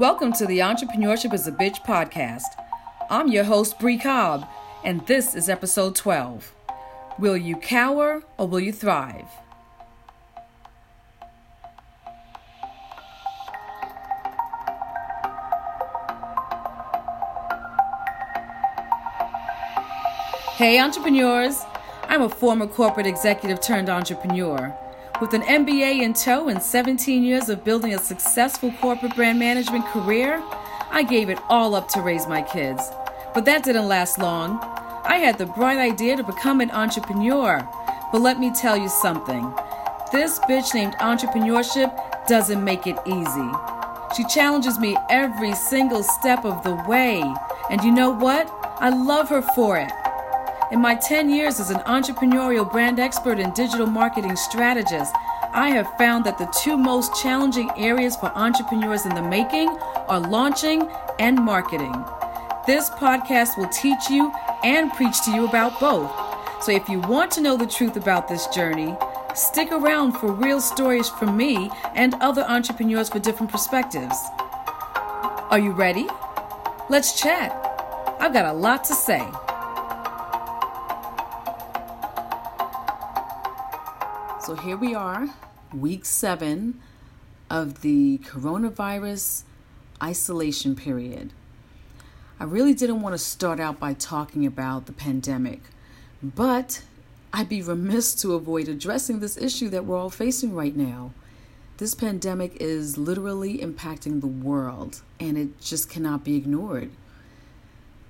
Welcome to the Entrepreneurship is a Bitch podcast. I'm your host, Bree Cobb, and this is episode 12. Will you cower or will you thrive? Hey, entrepreneurs! I'm a former corporate executive turned entrepreneur. With an MBA in tow and 17 years of building a successful corporate brand management career, I gave it all up to raise my kids. But that didn't last long. I had the bright idea to become an entrepreneur. But let me tell you something this bitch named entrepreneurship doesn't make it easy. She challenges me every single step of the way. And you know what? I love her for it. In my 10 years as an entrepreneurial brand expert and digital marketing strategist, I have found that the two most challenging areas for entrepreneurs in the making are launching and marketing. This podcast will teach you and preach to you about both. So if you want to know the truth about this journey, stick around for real stories from me and other entrepreneurs for different perspectives. Are you ready? Let's chat. I've got a lot to say. So here we are, week seven of the coronavirus isolation period. I really didn't want to start out by talking about the pandemic, but I'd be remiss to avoid addressing this issue that we're all facing right now. This pandemic is literally impacting the world, and it just cannot be ignored.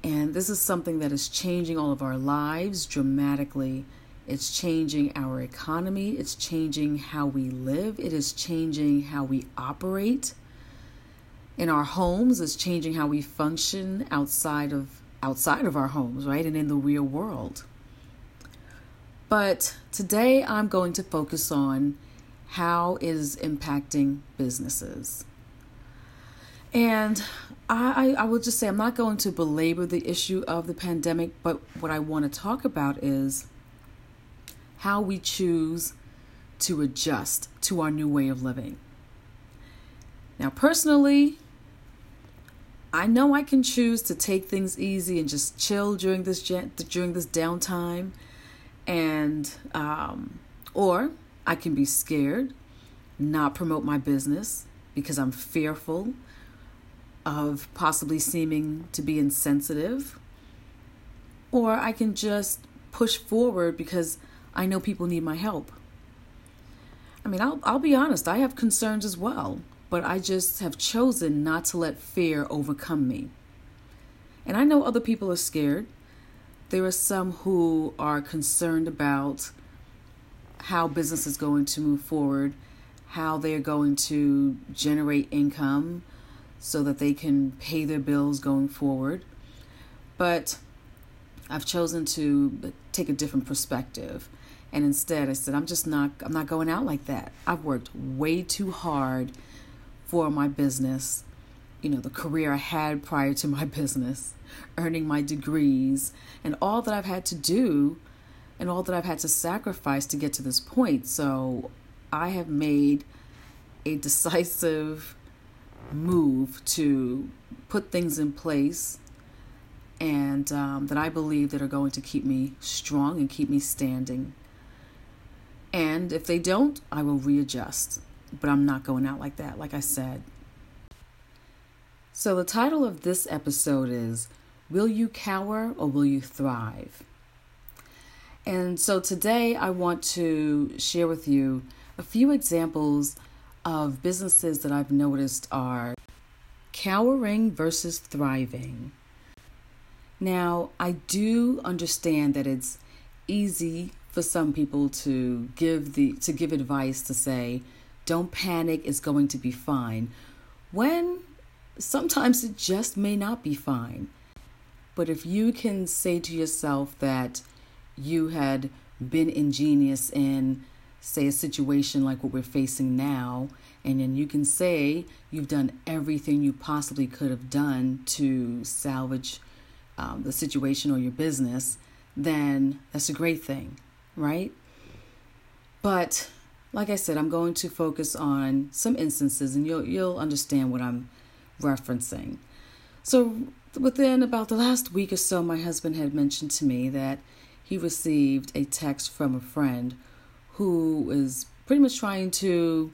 And this is something that is changing all of our lives dramatically it's changing our economy. It's changing how we live. It is changing how we operate in our homes. It's changing how we function outside of outside of our homes, right? And in the real world. But today I'm going to focus on how it is impacting businesses. And I, I will just say, I'm not going to belabor the issue of the pandemic, but what I want to talk about is how we choose to adjust to our new way of living. Now, personally, I know I can choose to take things easy and just chill during this during this downtime, and um, or I can be scared, not promote my business because I'm fearful of possibly seeming to be insensitive, or I can just push forward because I know people need my help. I mean, I'll, I'll be honest, I have concerns as well, but I just have chosen not to let fear overcome me. And I know other people are scared. There are some who are concerned about how business is going to move forward, how they're going to generate income so that they can pay their bills going forward. But I've chosen to take a different perspective. And instead, I said, I'm just not, I'm not going out like that. I've worked way too hard for my business, you know, the career I had prior to my business, earning my degrees, and all that I've had to do and all that I've had to sacrifice to get to this point. So I have made a decisive move to put things in place and um, that I believe that are going to keep me strong and keep me standing and if they don't, I will readjust. But I'm not going out like that, like I said. So, the title of this episode is Will You Cower or Will You Thrive? And so, today I want to share with you a few examples of businesses that I've noticed are cowering versus thriving. Now, I do understand that it's easy for some people to give the to give advice to say don't panic it's going to be fine when sometimes it just may not be fine. But if you can say to yourself that you had been ingenious in say a situation like what we're facing now and then you can say you've done everything you possibly could have done to salvage um, the situation or your business then that's a great thing right? But like I said, I'm going to focus on some instances and you'll you'll understand what I'm referencing. So, within about the last week or so, my husband had mentioned to me that he received a text from a friend who is pretty much trying to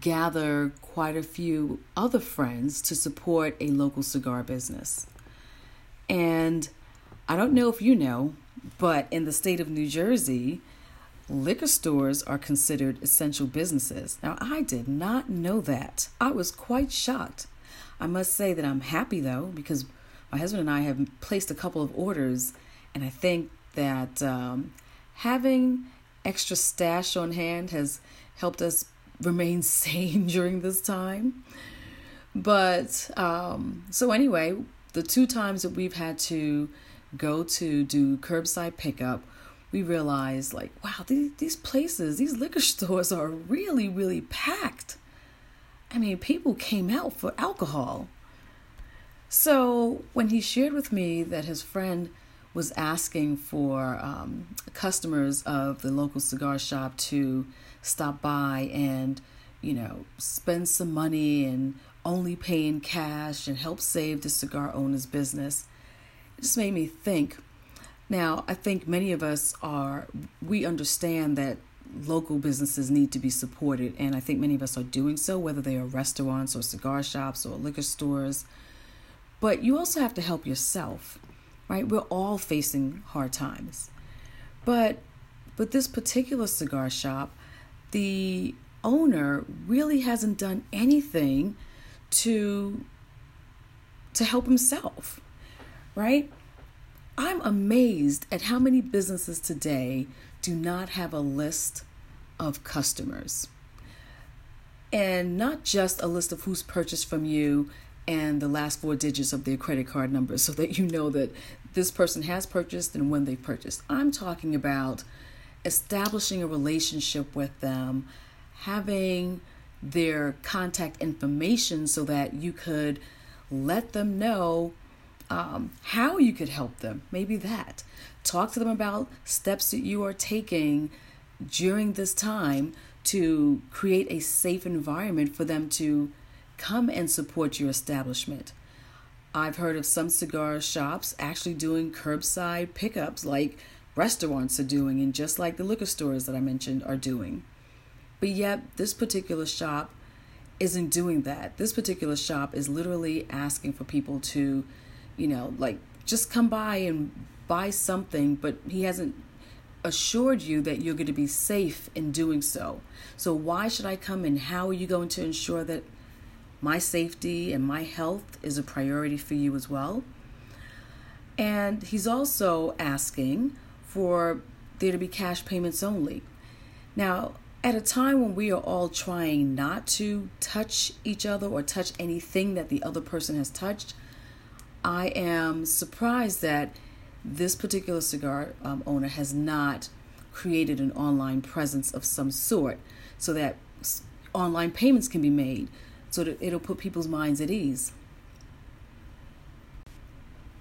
gather quite a few other friends to support a local cigar business. And I don't know if you know, but in the state of New Jersey, liquor stores are considered essential businesses. Now, I did not know that. I was quite shocked. I must say that I'm happy though, because my husband and I have placed a couple of orders, and I think that um, having extra stash on hand has helped us remain sane during this time. But um, so, anyway, the two times that we've had to go to do curbside pickup, we realized like, wow, these, these places, these liquor stores are really, really packed. I mean, people came out for alcohol. So when he shared with me that his friend was asking for um, customers of the local cigar shop to stop by and, you know, spend some money and only pay in cash and help save the cigar owner's business, it just made me think. Now, I think many of us are, we understand that local businesses need to be supported, and I think many of us are doing so, whether they are restaurants or cigar shops or liquor stores. But you also have to help yourself, right? We're all facing hard times. But with this particular cigar shop, the owner really hasn't done anything to to help himself, right? I'm amazed at how many businesses today do not have a list of customers. And not just a list of who's purchased from you and the last four digits of their credit card number so that you know that this person has purchased and when they purchased. I'm talking about establishing a relationship with them, having their contact information so that you could let them know um, how you could help them. Maybe that. Talk to them about steps that you are taking during this time to create a safe environment for them to come and support your establishment. I've heard of some cigar shops actually doing curbside pickups like restaurants are doing and just like the liquor stores that I mentioned are doing. But yet, this particular shop isn't doing that. This particular shop is literally asking for people to, you know, like just come by and buy something, but he hasn't assured you that you're going to be safe in doing so. So, why should I come and how are you going to ensure that my safety and my health is a priority for you as well? And he's also asking for there to be cash payments only. Now, at a time when we are all trying not to touch each other or touch anything that the other person has touched, I am surprised that this particular cigar um, owner has not created an online presence of some sort so that online payments can be made so that it'll put people's minds at ease.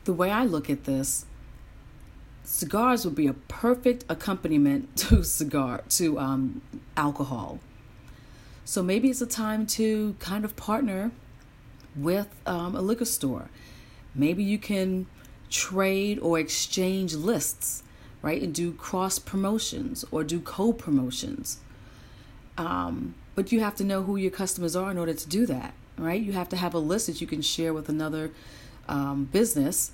The way I look at this cigars would be a perfect accompaniment to cigar to um, alcohol. So maybe it's a time to kind of partner with um, a liquor store. Maybe you can trade or exchange lists, right, and do cross promotions or do co promotions. Um, but you have to know who your customers are in order to do that, right? You have to have a list that you can share with another um, business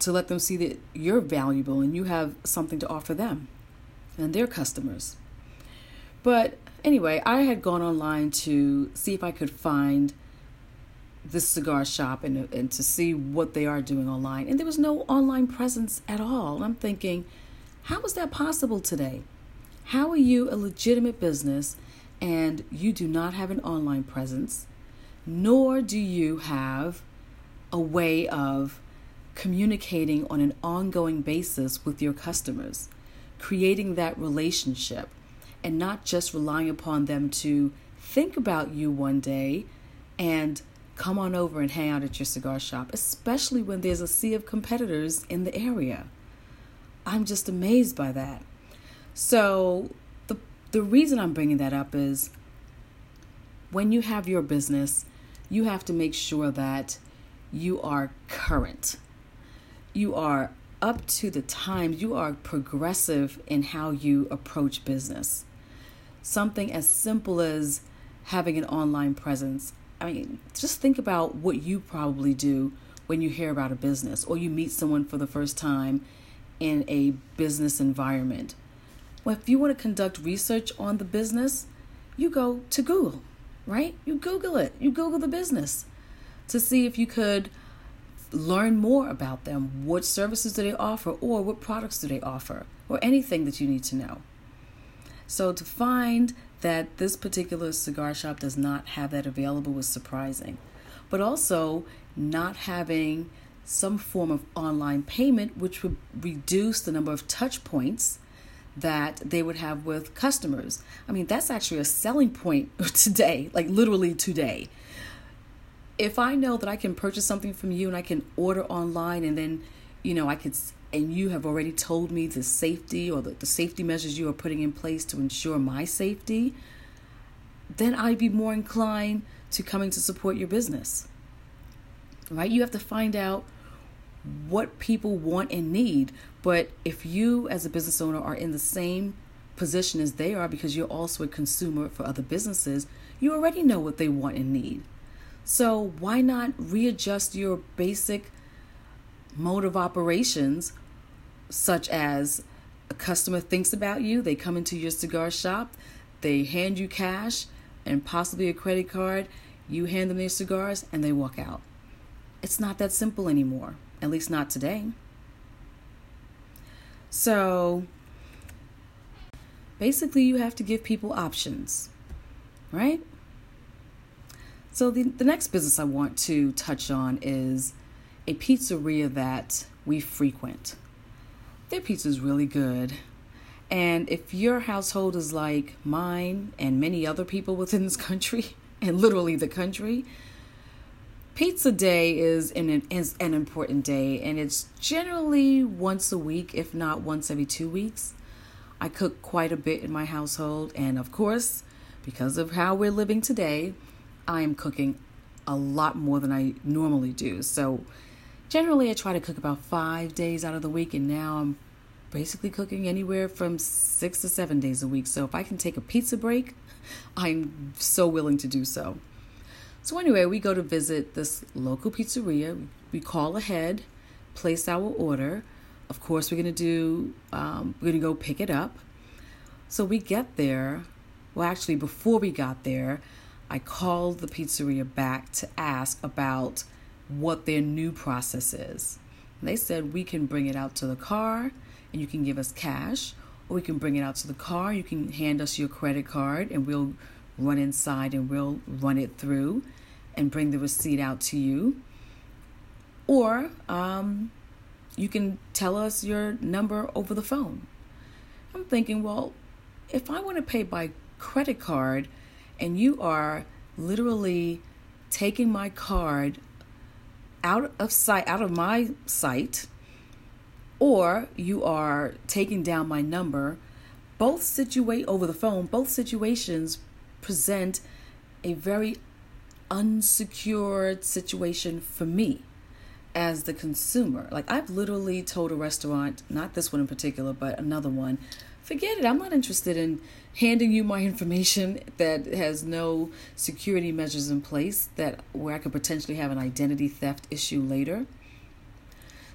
to let them see that you're valuable and you have something to offer them and their customers. But anyway, I had gone online to see if I could find this cigar shop and, and to see what they are doing online. And there was no online presence at all. I'm thinking, how is that possible today? How are you a legitimate business and you do not have an online presence, nor do you have a way of communicating on an ongoing basis with your customers, creating that relationship, and not just relying upon them to think about you one day and come on over and hang out at your cigar shop, especially when there's a sea of competitors in the area. I'm just amazed by that. So, the, the reason I'm bringing that up is when you have your business, you have to make sure that you are current. You are up to the times, you are progressive in how you approach business. Something as simple as having an online presence. I mean, just think about what you probably do when you hear about a business or you meet someone for the first time in a business environment. Well, if you want to conduct research on the business, you go to Google, right? You Google it, you Google the business to see if you could learn more about them. What services do they offer, or what products do they offer, or anything that you need to know. So, to find that this particular cigar shop does not have that available was surprising. But also, not having some form of online payment, which would reduce the number of touch points that they would have with customers. I mean, that's actually a selling point today, like literally today if I know that I can purchase something from you and I can order online and then, you know, I could, and you have already told me the safety or the, the safety measures you are putting in place to ensure my safety, then I'd be more inclined to coming to support your business. Right? You have to find out what people want and need. But if you, as a business owner, are in the same position as they are because you're also a consumer for other businesses, you already know what they want and need. So, why not readjust your basic mode of operations, such as a customer thinks about you, they come into your cigar shop, they hand you cash and possibly a credit card, you hand them their cigars, and they walk out. It's not that simple anymore, at least not today. So, basically, you have to give people options, right? So, the, the next business I want to touch on is a pizzeria that we frequent. Their pizza is really good. And if your household is like mine and many other people within this country, and literally the country, Pizza Day is an, is an important day, and it's generally once a week, if not once every two weeks. I cook quite a bit in my household, and of course, because of how we're living today, I am cooking a lot more than I normally do. So generally, I try to cook about five days out of the week, and now I'm basically cooking anywhere from six to seven days a week. So if I can take a pizza break, I'm so willing to do so. So, anyway, we go to visit this local pizzeria. We call ahead, place our order. Of course, we're going to do, um, we're going to go pick it up. So, we get there. Well, actually, before we got there, I called the pizzeria back to ask about what their new process is. They said we can bring it out to the car and you can give us cash, or we can bring it out to the car. You can hand us your credit card and we'll run inside and we'll run it through and bring the receipt out to you. Or um, you can tell us your number over the phone. I'm thinking, well, if I want to pay by credit card, and you are literally taking my card out of sight out of my sight or you are taking down my number. Both situate over the phone both situations present a very unsecured situation for me as the consumer. Like i've literally told a restaurant not this one in particular but another one forget it. I'm not interested in handing you my information that has no security measures in place that where I could potentially have an identity theft issue later.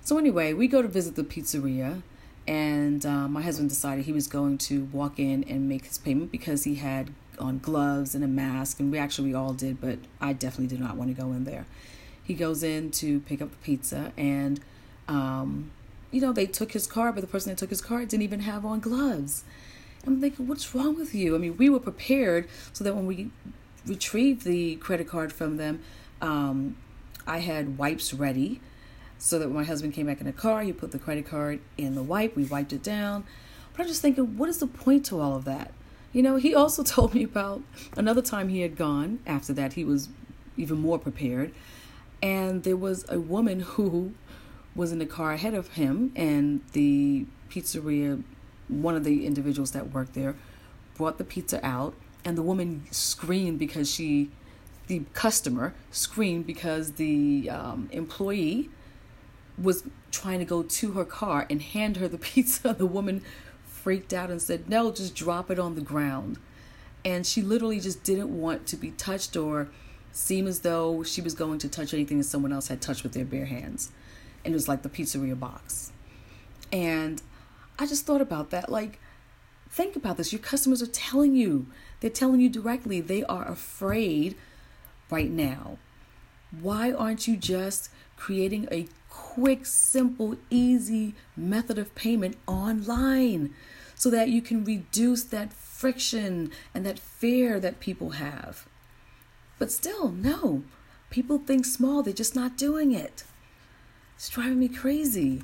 So anyway, we go to visit the pizzeria, and uh, my husband decided he was going to walk in and make his payment because he had on gloves and a mask, and we actually we all did, but I definitely did not want to go in there. He goes in to pick up the pizza, and um, you know, they took his car, but the person that took his car didn't even have on gloves. I'm thinking, what's wrong with you? I mean, we were prepared so that when we retrieved the credit card from them, um, I had wipes ready so that when my husband came back in the car, he put the credit card in the wipe, we wiped it down. But I'm just thinking, what is the point to all of that? You know, he also told me about another time he had gone. After that, he was even more prepared. And there was a woman who was in the car ahead of him, and the pizzeria, one of the individuals that worked there, brought the pizza out, and the woman screamed because she the customer screamed because the um, employee was trying to go to her car and hand her the pizza. The woman freaked out and said, No, just drop it on the ground. And she literally just didn't want to be touched or seem as though she was going to touch anything that someone else had touched with their bare hands. And it was like the pizzeria box. And I just thought about that. Like, think about this. Your customers are telling you, they're telling you directly, they are afraid right now. Why aren't you just creating a quick, simple, easy method of payment online so that you can reduce that friction and that fear that people have? But still, no. People think small, they're just not doing it. It's driving me crazy.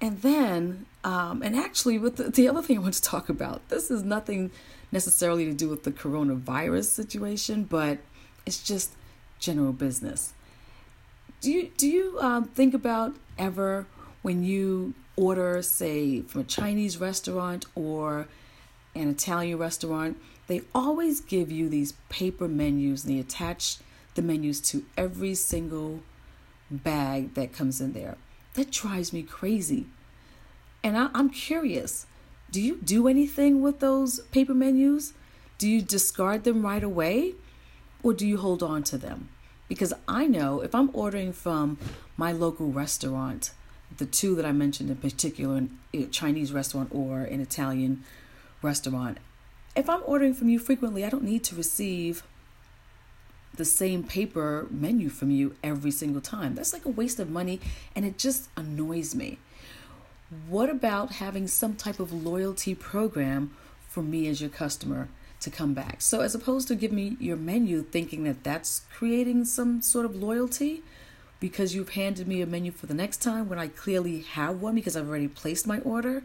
And then, um, and actually, with the, the other thing I want to talk about, this is nothing necessarily to do with the coronavirus situation, but it's just general business. Do you do you um, think about ever when you order, say, from a Chinese restaurant or an Italian restaurant? They always give you these paper menus, and they attach the menus to every single bag that comes in there. That drives me crazy. And I, I'm curious do you do anything with those paper menus? Do you discard them right away? Or do you hold on to them? Because I know if I'm ordering from my local restaurant, the two that I mentioned in particular, a Chinese restaurant or an Italian restaurant, if I'm ordering from you frequently, I don't need to receive the same paper menu from you every single time. That's like a waste of money and it just annoys me. What about having some type of loyalty program for me as your customer to come back? So, as opposed to give me your menu thinking that that's creating some sort of loyalty because you've handed me a menu for the next time when I clearly have one because I've already placed my order,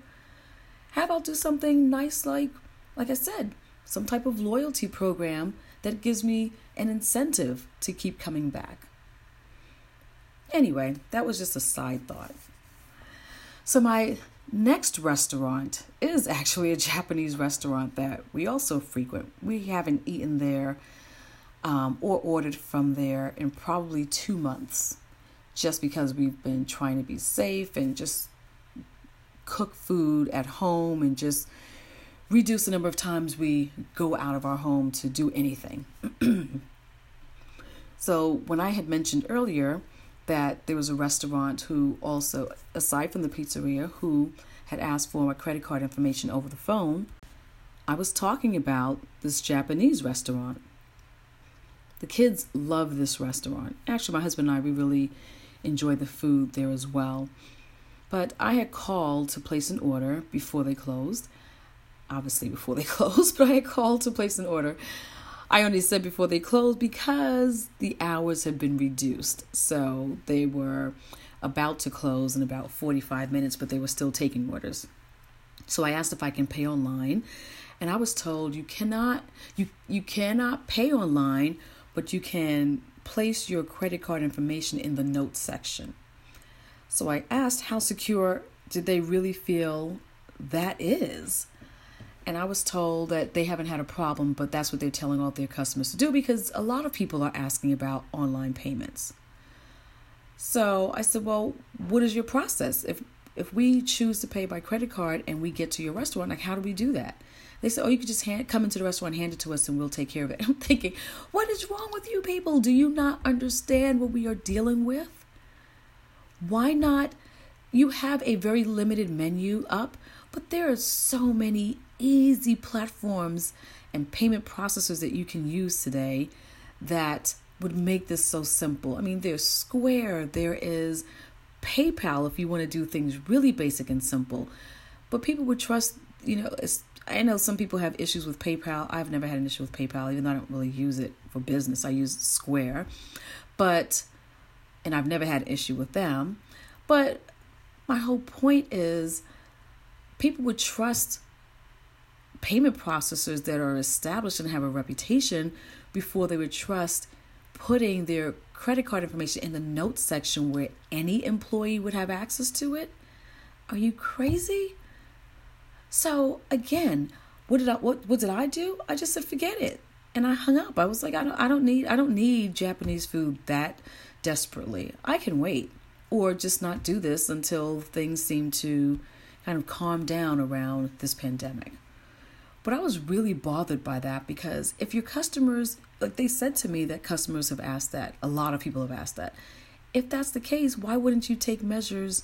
how about do something nice like, like I said, some type of loyalty program that gives me an incentive to keep coming back? Anyway, that was just a side thought. So, my next restaurant is actually a Japanese restaurant that we also frequent. We haven't eaten there um, or ordered from there in probably two months just because we've been trying to be safe and just cook food at home and just reduce the number of times we go out of our home to do anything. so, when I had mentioned earlier, that there was a restaurant who also, aside from the pizzeria, who had asked for my credit card information over the phone. I was talking about this Japanese restaurant. The kids love this restaurant. Actually, my husband and I, we really enjoy the food there as well. But I had called to place an order before they closed. Obviously, before they closed, but I called to place an order I only said before they closed because the hours had been reduced. So they were about to close in about 45 minutes, but they were still taking orders. So I asked if I can pay online, and I was told you cannot you you cannot pay online, but you can place your credit card information in the notes section. So I asked how secure did they really feel that is? And I was told that they haven't had a problem, but that's what they're telling all their customers to do because a lot of people are asking about online payments. So I said, "Well, what is your process? If if we choose to pay by credit card and we get to your restaurant, like how do we do that?" They said, "Oh, you could just hand, come into the restaurant, hand it to us, and we'll take care of it." I'm thinking, "What is wrong with you people? Do you not understand what we are dealing with? Why not? You have a very limited menu up, but there are so many easy platforms and payment processors that you can use today that would make this so simple. I mean, there's Square, there is PayPal if you want to do things really basic and simple. But people would trust, you know, I know some people have issues with PayPal. I've never had an issue with PayPal, even though I don't really use it for business. I use Square. But, and I've never had an issue with them. But my whole point is people would trust payment processors that are established and have a reputation before they would trust putting their credit card information in the notes section where any employee would have access to it? Are you crazy? So again, what did I what what did I do? I just said forget it. and I hung up. I was like, I don't, I don't need, I don't need Japanese food that desperately. I can wait, or just not do this until things seem to kind of calm down around this pandemic. But I was really bothered by that because if your customers, like they said to me that customers have asked that, a lot of people have asked that. If that's the case, why wouldn't you take measures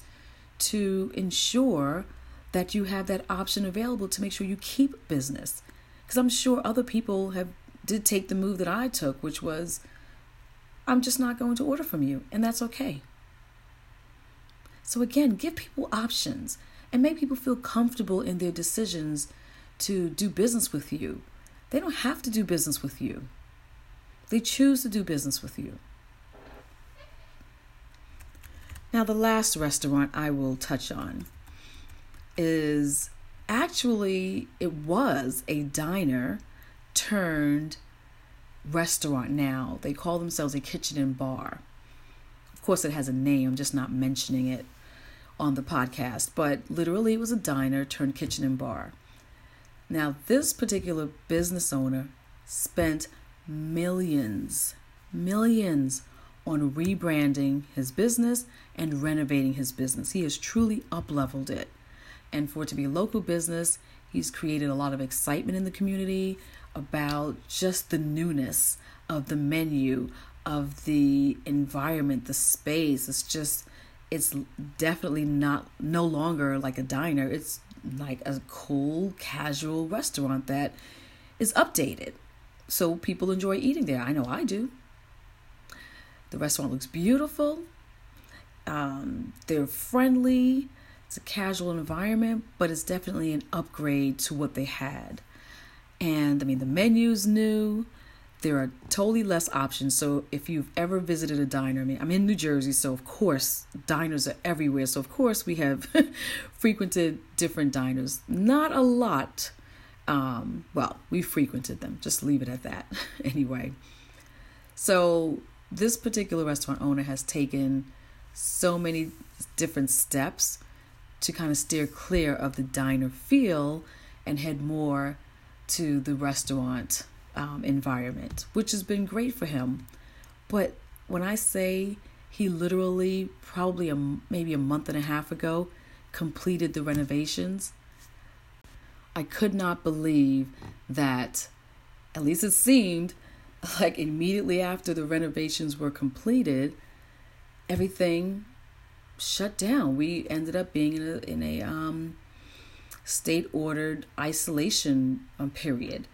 to ensure that you have that option available to make sure you keep business? Because I'm sure other people have did take the move that I took, which was I'm just not going to order from you, and that's okay. So again, give people options and make people feel comfortable in their decisions to do business with you. They don't have to do business with you, they choose to do business with you. Now, the last restaurant I will touch on is actually, it was a diner turned restaurant now. They call themselves a kitchen and bar. Of course, it has a name, I'm just not mentioning it on the podcast, but literally, it was a diner turned kitchen and bar. Now, this particular business owner spent millions, millions on rebranding his business and renovating his business. He has truly upleveled it. And for it to be a local business, he's created a lot of excitement in the community about just the newness of the menu, of the environment, the space. It's just it's definitely not no longer like a diner. It's like a cool, casual restaurant that is updated. So people enjoy eating there. I know I do. The restaurant looks beautiful. Um, they're friendly. It's a casual environment, but it's definitely an upgrade to what they had. And I mean, the menu's new. There are totally less options. So if you've ever visited a diner, I mean, I'm in New Jersey, so of course, diners are everywhere. So of course, we have frequented different diners. Not a lot. Um, well, we frequented them. Just leave it at that. anyway. So this particular restaurant owner has taken so many different steps to kind of steer clear of the diner feel and head more to the restaurant um, environment, which has been great for him. But when I say he literally, probably a, maybe a month and a half ago, completed the renovations, I could not believe that, at least it seemed like immediately after the renovations were completed, everything shut down. We ended up being in a, in a um, state ordered isolation um, period.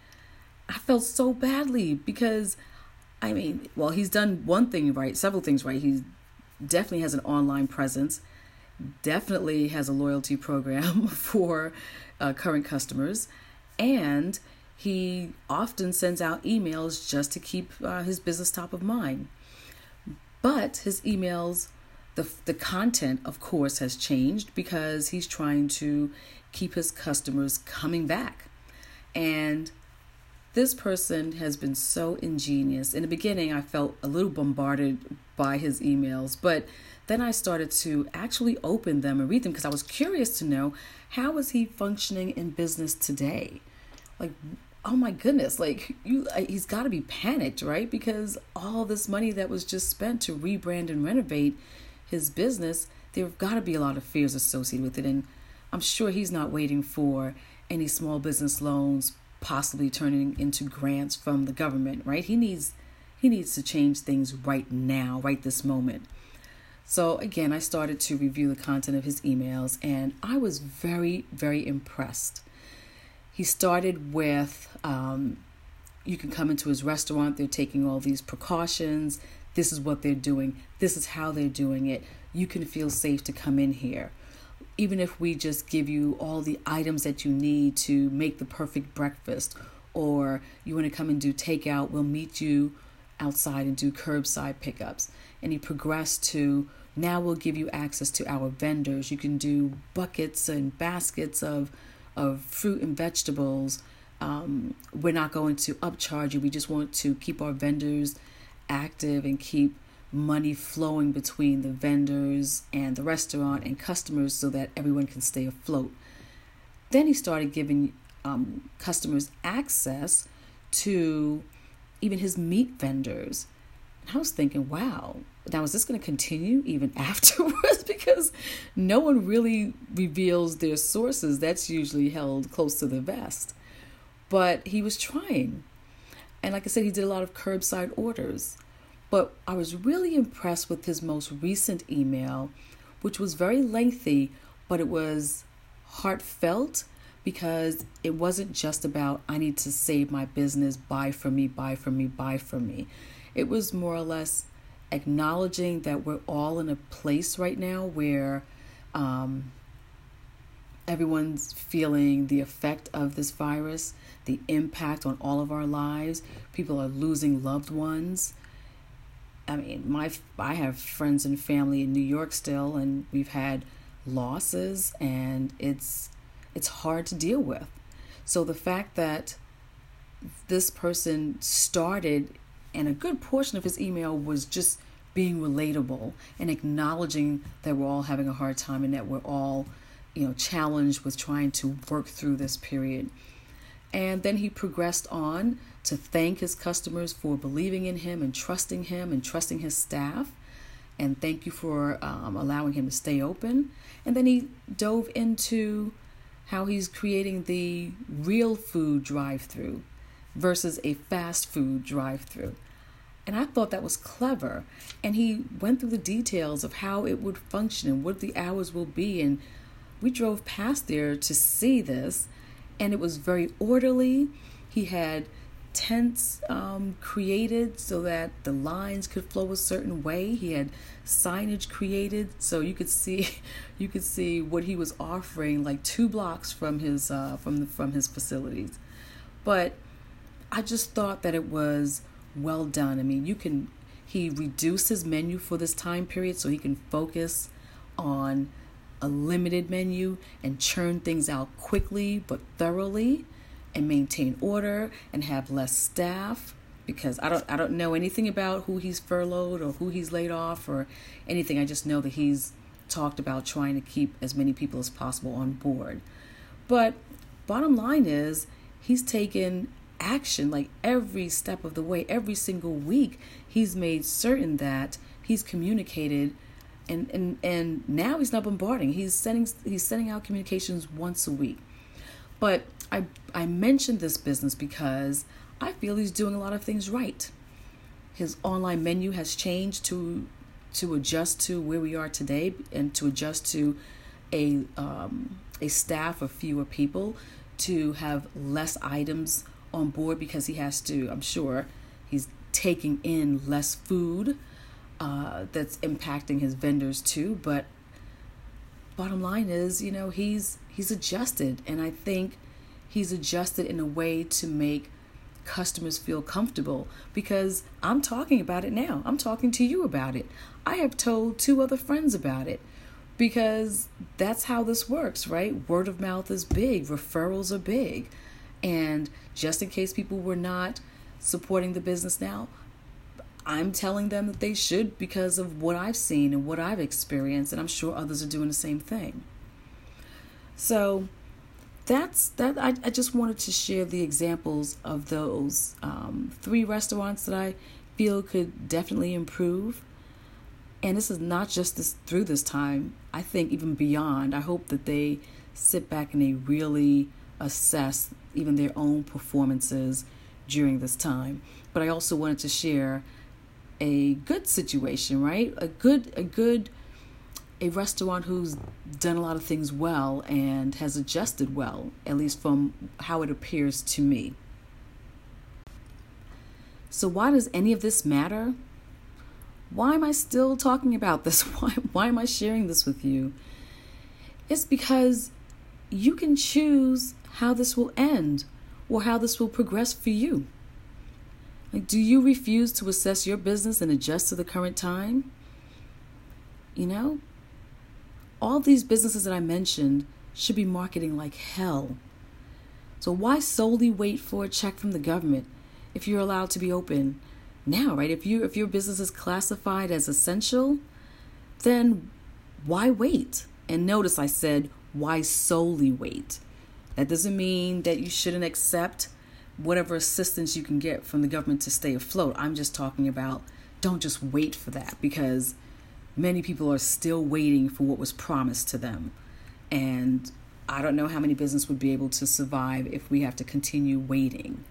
I felt so badly because, I mean, well, he's done one thing right, several things right. He definitely has an online presence, definitely has a loyalty program for uh, current customers, and he often sends out emails just to keep uh, his business top of mind. But his emails, the, the content, of course, has changed because he's trying to keep his customers coming back. And this person has been so ingenious. In the beginning, I felt a little bombarded by his emails, but then I started to actually open them and read them because I was curious to know how is he functioning in business today? Like oh my goodness, like you he's got to be panicked, right? Because all this money that was just spent to rebrand and renovate his business, there've got to be a lot of fears associated with it and I'm sure he's not waiting for any small business loans possibly turning into grants from the government, right? He needs he needs to change things right now, right this moment. So again, I started to review the content of his emails and I was very, very impressed. He started with um, you can come into his restaurant, they're taking all these precautions. This is what they're doing, this is how they're doing it. You can feel safe to come in here even if we just give you all the items that you need to make the perfect breakfast, or you want to come and do takeout, we'll meet you outside and do curbside pickups. And he progressed to now we'll give you access to our vendors. You can do buckets and baskets of of fruit and vegetables. Um, we're not going to upcharge you. We just want to keep our vendors active and keep money flowing between the vendors and the restaurant and customers so that everyone can stay afloat. Then he started giving um, customers access to even his meat vendors. And I was thinking, wow, now is this going to continue even afterwards? because no one really reveals their sources. That's usually held close to the vest. But he was trying. And like I said, he did a lot of curbside orders. But I was really impressed with his most recent email, which was very lengthy, but it was heartfelt because it wasn't just about, I need to save my business, buy for me, buy for me, buy for me. It was more or less acknowledging that we're all in a place right now where um, everyone's feeling the effect of this virus, the impact on all of our lives. People are losing loved ones. I mean, my I have friends and family in New York still, and we've had losses, and it's it's hard to deal with. So the fact that this person started, and a good portion of his email was just being relatable and acknowledging that we're all having a hard time and that we're all, you know, challenged with trying to work through this period. And then he progressed on to thank his customers for believing in him and trusting him and trusting his staff. And thank you for um, allowing him to stay open. And then he dove into how he's creating the real food drive through versus a fast food drive through. And I thought that was clever. And he went through the details of how it would function and what the hours will be. And we drove past there to see this, and it was very orderly. He had tents um, created so that the lines could flow a certain way. He had signage created so you could see you could see what he was offering like two blocks from his uh, from the, from his facilities. But I just thought that it was well done. I mean, you can he reduced his menu for this time period so he can focus on a limited menu and churn things out quickly but thoroughly and maintain order and have less staff because I don't I don't know anything about who he's furloughed or who he's laid off or anything. I just know that he's talked about trying to keep as many people as possible on board. But bottom line is he's taken action like every step of the way, every single week he's made certain that he's communicated and and and now he's not bombarding. He's sending he's sending out communications once a week. But I I mentioned this business because I feel he's doing a lot of things right. His online menu has changed to to adjust to where we are today and to adjust to a um, a staff of fewer people to have less items on board because he has to I'm sure he's taking in less food uh, that's impacting his vendors too but bottom line is you know he's he's adjusted and I think he's adjusted in a way to make customers feel comfortable because I'm talking about it now. I'm talking to you about it. I have told two other friends about it because that's how this works, right? Word of mouth is big, referrals are big. And just in case people were not supporting the business now, I'm telling them that they should because of what I've seen and what I've experienced, and I'm sure others are doing the same thing. So, that's that I, I just wanted to share the examples of those um, three restaurants that i feel could definitely improve. And this is not just this through this time. I think even beyond i hope that they sit back and they really assess even their own performances during this time. But i also wanted to share a good situation right? A good a good a restaurant who's done a lot of things well and has adjusted well, at least from how it appears to me. So, why does any of this matter? Why am I still talking about this? Why, why am I sharing this with you? It's because you can choose how this will end or how this will progress for you. Like, do you refuse to assess your business and adjust to the current time? You know, all these businesses that I mentioned should be marketing like hell. So why solely wait for a check from the government if you're allowed to be open now, right? If you if your business is classified as essential, then why wait? And notice I said why solely wait. That doesn't mean that you shouldn't accept whatever assistance you can get from the government to stay afloat. I'm just talking about don't just wait for that because many people are still waiting for what was promised to them. And I don't know how many business would be able to survive if we have to continue waiting.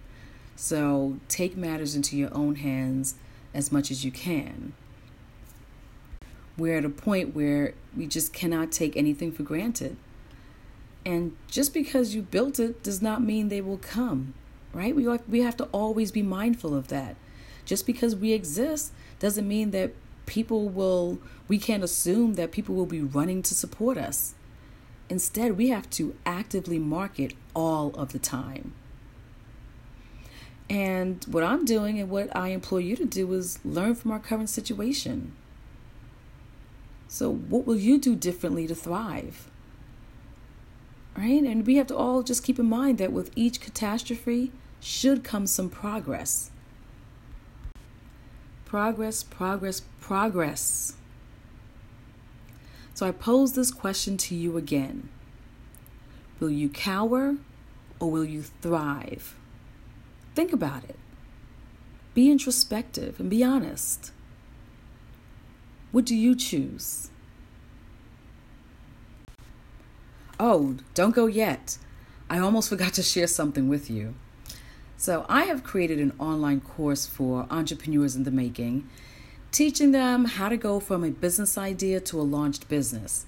So take matters into your own hands as much as you can. We're at a point where we just cannot take anything for granted. And just because you built it does not mean they will come, right? We, we have to always be mindful of that. Just because we exist doesn't mean that people will, we can't assume that people will be running to support us. Instead, we have to actively market all of the time. And what I'm doing and what I implore you to do is learn from our current situation. So, what will you do differently to thrive? Right? And we have to all just keep in mind that with each catastrophe should come some progress. Progress, progress, progress. So I pose this question to you again Will you cower or will you thrive? Think about it. Be introspective and be honest. What do you choose? Oh, don't go yet. I almost forgot to share something with you. So, I have created an online course for entrepreneurs in the making, teaching them how to go from a business idea to a launched business.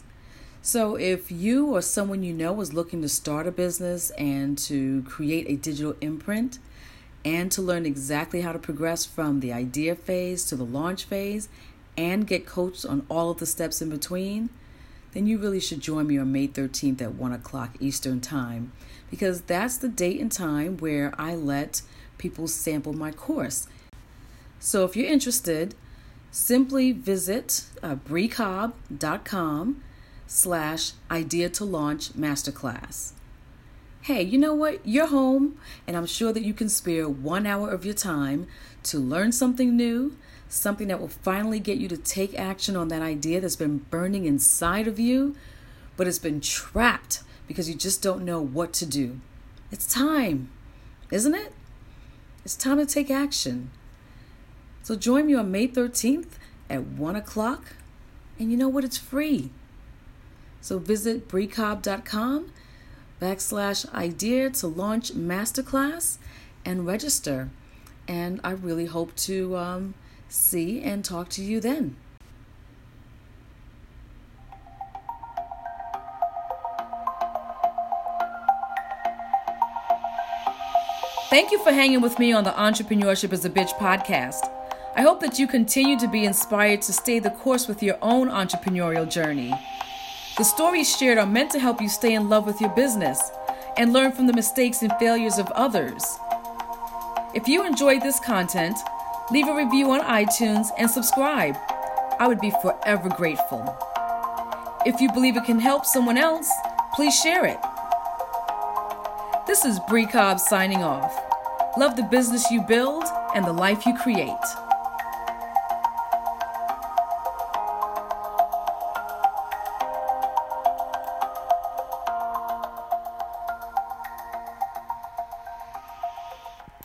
So, if you or someone you know is looking to start a business and to create a digital imprint, and to learn exactly how to progress from the idea phase to the launch phase and get coached on all of the steps in between, then you really should join me on May 13th at 1 o'clock Eastern Time because that's the date and time where I let people sample my course. So if you're interested, simply visit uh, breecobb.com slash idea to launch masterclass hey, you know what? You're home, and I'm sure that you can spare one hour of your time to learn something new, something that will finally get you to take action on that idea that's been burning inside of you, but it's been trapped because you just don't know what to do. It's time, isn't it? It's time to take action. So join me on May 13th at 1 o'clock. And you know what? It's free. So visit breecobb.com backslash idea to launch masterclass and register. And I really hope to um, see and talk to you then. Thank you for hanging with me on the Entrepreneurship is a Bitch podcast. I hope that you continue to be inspired to stay the course with your own entrepreneurial journey. The stories shared are meant to help you stay in love with your business and learn from the mistakes and failures of others. If you enjoyed this content, leave a review on iTunes and subscribe. I would be forever grateful. If you believe it can help someone else, please share it. This is Bree Cobb signing off. Love the business you build and the life you create.